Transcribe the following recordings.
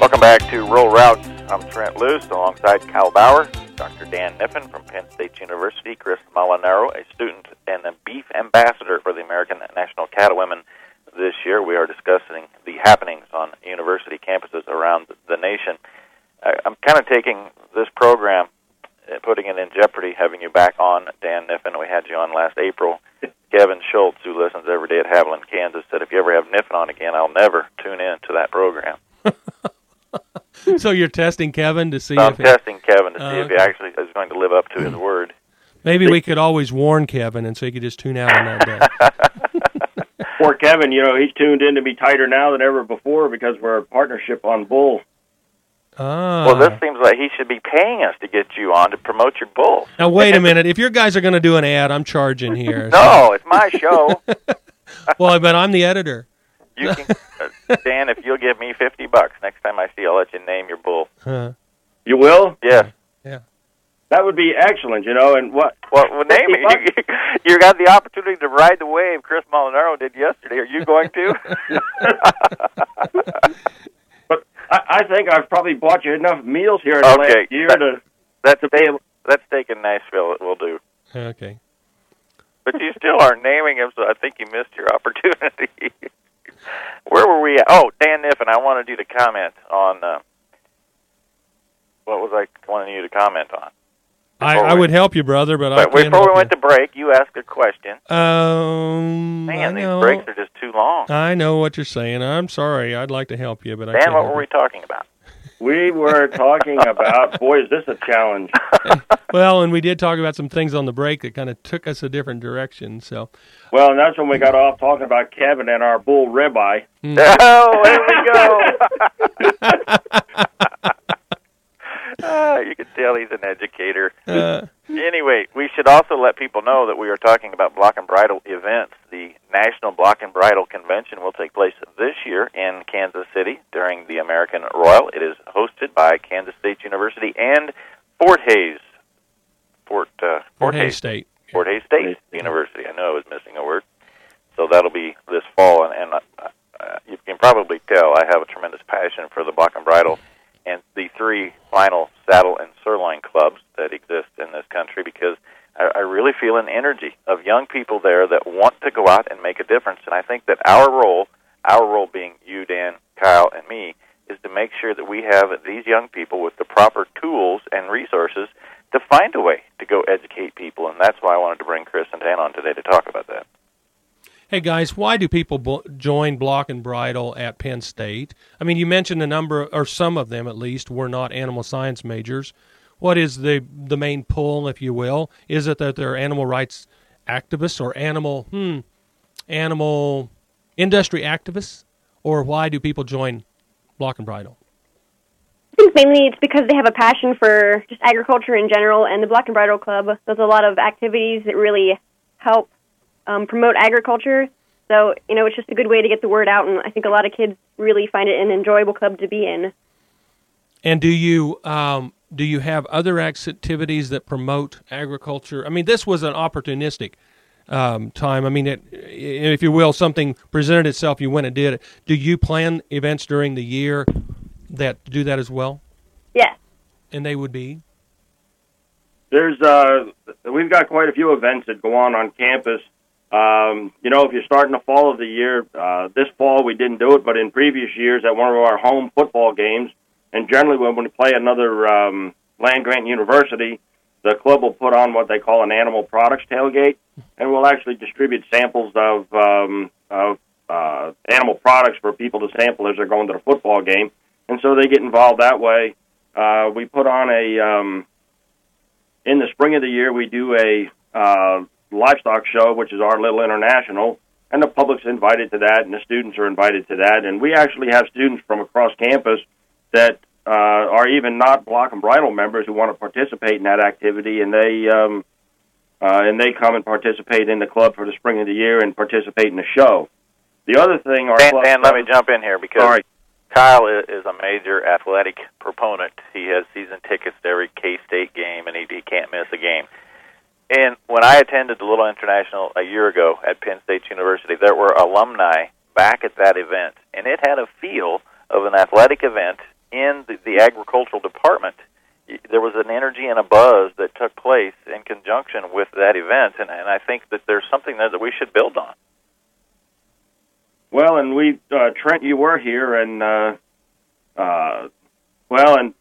Welcome back to Rural Routes. I'm Trent Loos alongside Kyle Bauer, Dr. Dan Kniffen from Penn State University, Chris Molinaro, a student and a beef ambassador for the American National Cattlewomen this year. We are discussing the happenings on university campuses around the nation. I'm kind of taking this program, uh, putting it in jeopardy, having you back on, Dan Kniffen. We had you on last April. Kevin Schultz, who listens every day at Haviland, Kansas, said, if you ever have Kniffen on again, I'll never tune in to that program. so you're testing Kevin to see I'm if testing Kevin to see Uh, if he actually is going to live up to his word. maybe we could always warn Kevin, and so he could just tune out on that day. Poor Kevin, you know, he's tuned in to be tighter now than ever before because we're a partnership on Bull. Ah. Well, this seems like he should be paying us to get you on to promote your bull. now wait a minute. If your guys are going to do an ad, I'm charging here. No, it's my show. well, but I'm the editor. You can, uh, Dan, if you'll give me fifty bucks next time I see, you, I'll let you name your bull. Huh. You will? Yes. Yeah. That would be excellent, you know, and what Well, well name it. You, you got the opportunity to ride the wave Chris Molinaro did yesterday. Are you going to? but I, I think I've probably bought you enough meals here in the Okay, last year that- to That's steak, that's steak in Nashville. It will do. Okay. But you still aren't naming him, so I think you missed your opportunity. Where were we at? Oh, Dan Kniffen, I wanted you to comment on uh, what was I wanting you to comment on? I, I would help you, brother, but I But can't before we went to break, you asked a question. you. Um, Man, these breaks are just too long. I know what you're saying. I'm sorry. I'd like to help you, but I Dan, can't. what help were you. we talking about? We were talking about boy is this a challenge. Well, and we did talk about some things on the break that kind of took us a different direction. So, Well, and that's when we got off talking about Kevin and our bull ribeye. Oh, there we go. Ah, you can tell he's an educator. uh, Anyway, we should also let people know that we are talking about Block and Bridle events. The National Block and Bridle Convention will take place this year in Kansas City during the American Royal. It is hosted by Kansas State University and Fort Hays. Fort uh, Fort Hays State. Fort Hays State University. I know I was missing a word. So that'll be this fall, and, and uh, uh, you can probably tell I have a tremendous passion for the block and bridle and the three final saddle and sirloin clubs that exist in this country because I, I really feel an energy of young people there that want to go out and make a difference. And I think that our role, our role being you, Dan, Kyle, and me, is to make sure that we have these young people with the proper tools and resources to find a way to go educate people. And that's why I wanted to bring Chris and Dan on today to talk about that. Hey guys, why do people join Block and Bridle at Penn State? I mean, you mentioned a number, or some of them at least, were not animal science majors. What is the the main pull, if you will? Is it that they're animal rights activists or animal hmm animal industry activists, or why do people join Block and Bridle? I think mainly it's because they have a passion for just agriculture in general, and the Block and Bridle Club does a lot of activities that really help um, promote agriculture. So, you know, it's just a good way to get the word out, and I think a lot of kids really find it an enjoyable club to be in. And do you um, do you have other activities that promote agriculture? I mean, this was an opportunistic um, time. I mean, it, if you will, something presented itself. You went and did it. Do you plan events during the year that do that as well? Yeah. And they would be There's uh, we've got quite a few events that go on on campus. Um, you know, if you start in the fall of the year, uh, this fall we didn't do it, but in previous years at one of our home football games, and generally when we play another um, land grant university, the club will put on what they call an animal products tailgate, and we'll actually distribute samples of um, of uh, animal products for people to sample as they're going to the football game, and so they get involved that way. Uh, we put on a um, in the spring of the year we do a uh, livestock show, which is our little international, and the public's invited to that, and the students are invited to that, and we actually have students from across campus that uh, are even not block and bridle members who want to participate in that activity, and they um, uh, and they come and participate in the club for the spring of the year and participate in the show. The other thing, our Dan, Dan let me jump in here because Sorry. Kyle is, is a major athletic proponent. He has season tickets to every K State game, and he, he can't miss a game. And when I attended the Little International a year ago at Penn State University, there were alumni back at that event, and it had a feel of an athletic event in the, the agricultural department, there was an energy and a buzz that took place in conjunction with that event, and, and I think that there's something there that we should build on. Well, and we, uh, Trent, you were here, and uh, uh, well, and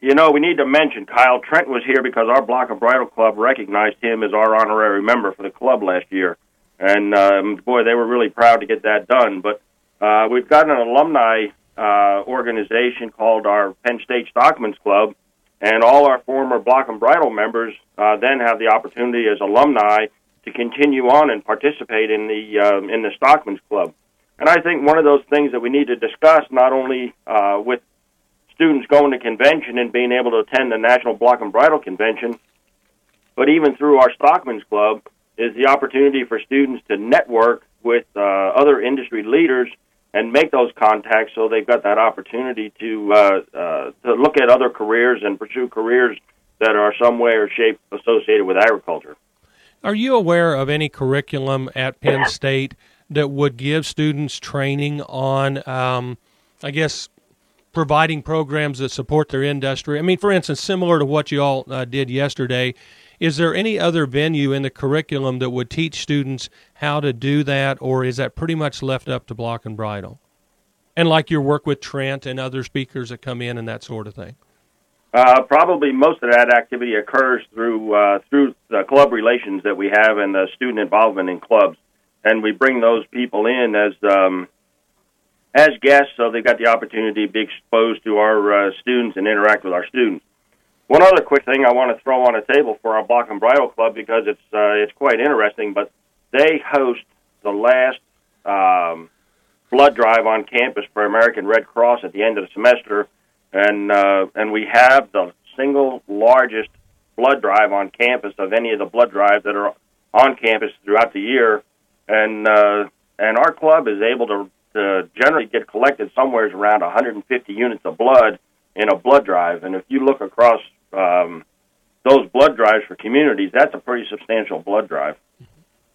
you know, we need to mention Kyle Trent was here because our Block and Bridle Club recognized him as our honorary member for the club last year, and um, boy, they were really proud to get that done. But uh, we've got an alumni uh, organization called our Penn State Stockman's Club, and all our former Block and Bridle members uh, then have the opportunity as alumni to continue on and participate in the um, in the Stockman's Club. And I think one of those things that we need to discuss, not only uh, with students going to convention and being able to attend the National Block and Bridle Convention, but even through our Stockman's Club, is the opportunity for students to network with uh, other industry leaders and make those contacts so they've got that opportunity to uh, uh, to look at other careers and pursue careers that are some way or shape associated with agriculture. Are you aware of any curriculum at Penn State that would give students training on, um, I guess, providing programs that support their industry? I mean, for instance, similar to what you all uh, did yesterday, is there any other venue in the curriculum that would teach students how to do that, or is that pretty much left up to Block and Bridle? And like your work with Trent and other speakers that come in and that sort of thing. Uh, probably most of that activity occurs through uh, through the club relations that we have and the student involvement in clubs, and we bring those people in as um, as guests, so they've got the opportunity to be exposed to our uh, students and interact with our students. One other quick thing I want to throw on the table for our Block and Bridle Club because it's uh, it's quite interesting, but they host the last um, blood drive on campus for American Red Cross at the end of the semester, and uh, and we have the single largest blood drive on campus of any of the blood drives that are on campus throughout the year, and uh, and our club is able to, to generally get collected somewhere around 150 units of blood in a blood drive, and if you look across um, those blood drives for communities, that's a pretty substantial blood drive.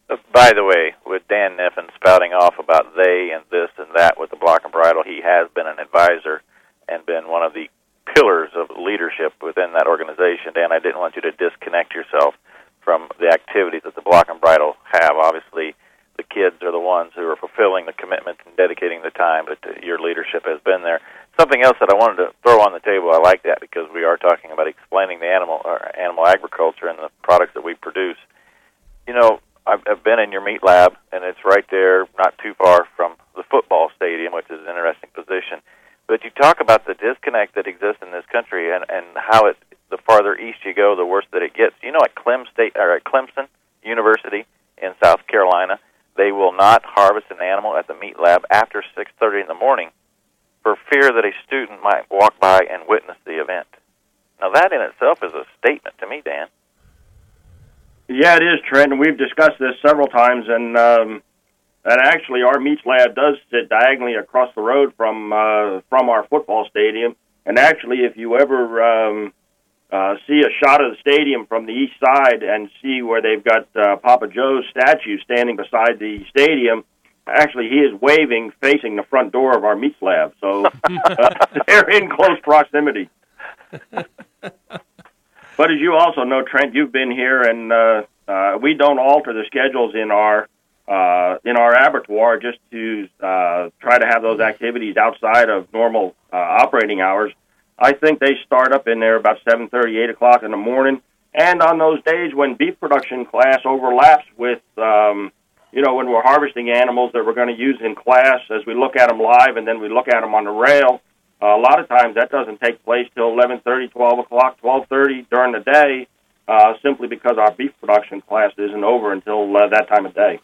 Uh, by the way, with Dan Kniffen spouting off about they and this and that with the block and bridle, he has been an advisor and been one of the pillars of leadership within that organization. Dan, I didn't want you to disconnect yourself from the activities that the block and bridle have. Obviously, the kids are the ones who are fulfilling the commitment and dedicating the time, but your leadership has been there something else that I wanted to throw on the table. I like that because we are talking about explaining the animal or animal agriculture and the products that we produce. You know, I've, I've been in your meat lab, and it's right there, not too far from the football stadium, which is an interesting position. But you talk about the disconnect that exists in this country, and and how it the farther east you go, the worse that it gets. You know, at Clem State or at Clemson University in South Carolina, they will not harvest an animal at the meat lab after 6:30 in the morning for fear that a student might walk by and witness the event. Now, that in itself is a statement to me, Dan. Yeah, it is, Trent, and we've discussed this several times. And um, and actually, our meats lab does sit diagonally across the road from uh, from our football stadium. And actually, if you ever um, uh, see a shot of the stadium from the east side and see where they've got uh, Papa Joe's statue standing beside the stadium, Actually, he is waving facing the front door of our meat lab, so uh, they're in close proximity. but as you also know, Trent, you've been here, and uh, uh, we don't alter the schedules in our uh, in our abattoir just to uh, try to have those activities outside of normal uh, operating hours. I think they start up in there about seven thirty, eight o'clock in the morning, and on those days when beef production class overlaps with um, you know, when we're harvesting animals that we're going to use in class, as we look at them live and then we look at them on the rail, uh, a lot of times that doesn't take place till 11:30, 12 o'clock, 12:30 during the day, uh, simply because our beef production class isn't over until uh, that time of day.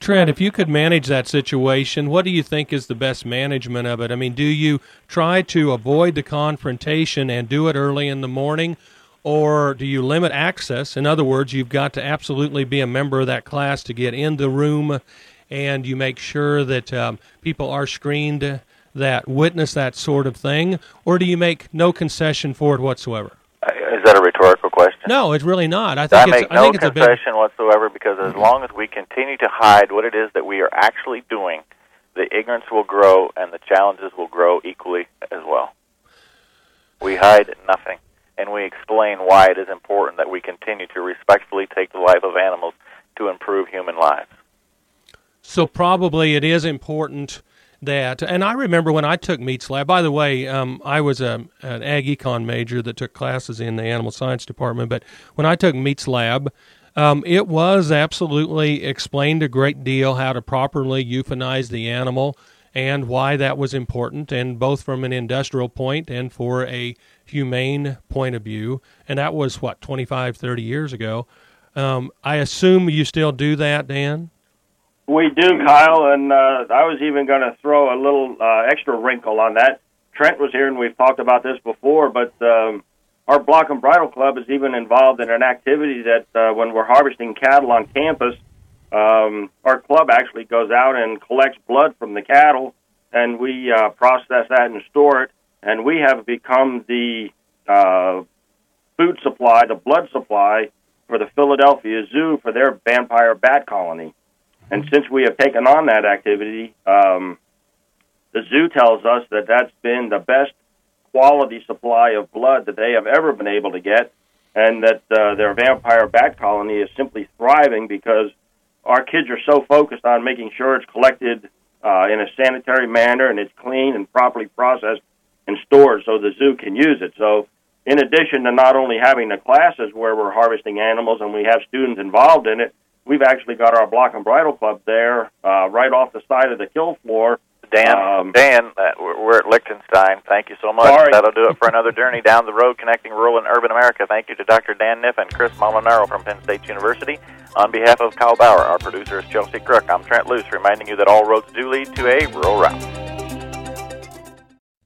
Trent, if you could manage that situation, what do you think is the best management of it? I mean, do you try to avoid the confrontation and do it early in the morning, or do you limit access? In other words, you've got to absolutely be a member of that class to get in the room, and you make sure that um, people are screened that witness that sort of thing, or do you make no concession for it whatsoever? Uh, is that a rhetorical question? No, it's really not. I think I it's, make no I think it's concession a bit, whatsoever because as long as we continue to hide what it is that we are actually doing, the ignorance will grow and the challenges will grow equally as well. We hide nothing, and we explain why it is important that we continue to respectfully take the life of animals to improve human lives. So probably it is important that, and I remember when I took meat Lab. By the way, um, I was a, an ag econ major that took classes in the animal science department. But when I took meat Lab, um, it was absolutely explained a great deal how to properly euthanize the animal and why that was important, and both from an industrial point and for a humane point of view. And that was what 25, 30 years ago. Um, I assume you still do that, Dan. We do, Kyle, and uh, I was even going to throw a little uh, extra wrinkle on that. Trent was here, and we've talked about this before, but um, our Block and Bridle Club is even involved in an activity that uh, when we're harvesting cattle on campus, um, our club actually goes out and collects blood from the cattle, and we uh, process that and store it. And we have become the uh, food supply, the blood supply for the Philadelphia Zoo for their vampire bat colony. And since we have taken on that activity, um, the zoo tells us that that's been the best quality supply of blood that they have ever been able to get, and that uh, their vampire bat colony is simply thriving because our kids are so focused on making sure it's collected uh, in a sanitary manner and it's clean and properly processed and stored so the zoo can use it. So, in addition to not only having the classes where we're harvesting animals and we have students involved in it, we've actually got our block and bridle club there, uh, right off the side of the kill floor. Dan, Um, Dan, uh, we're we're at Liechtenstein. Thank you so much. Sorry. That'll do it for another journey down the road connecting rural and urban America. Thank you to Dr. Dan Niff and Chris Molinaro from Penn State University. On behalf of Kyle Bauer, our producer is Chelsea Crook. I'm Trent Loos, reminding you that all roads do lead to a rural route.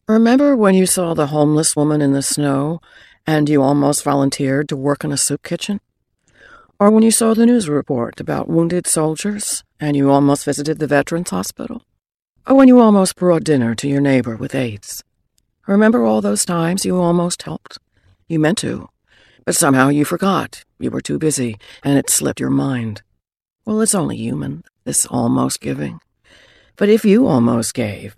Remember when you saw the homeless woman in the snow and you almost volunteered to work in a soup kitchen? Or when you saw the news report about wounded soldiers and you almost visited the Veterans Hospital? Or when you almost brought dinner to your neighbor with AIDS? Remember all those times you almost helped? You meant to, but somehow you forgot. You were too busy and it slipped your mind. Well, it's only human, this almost giving. But if you almost gave,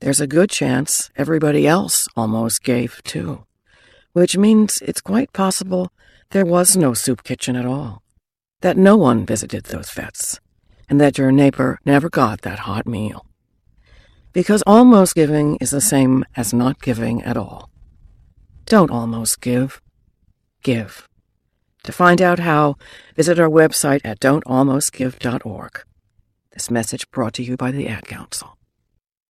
there's a good chance everybody else almost gave too. Which means it's quite possible there was no soup kitchen at all, that no one visited those vets, and that your neighbor never got that hot meal. Because almost giving is the same as not giving at all. Don't almost give, give. To find out how, visit our website at don'talmostgive.org. This message brought to you by the Ad Council.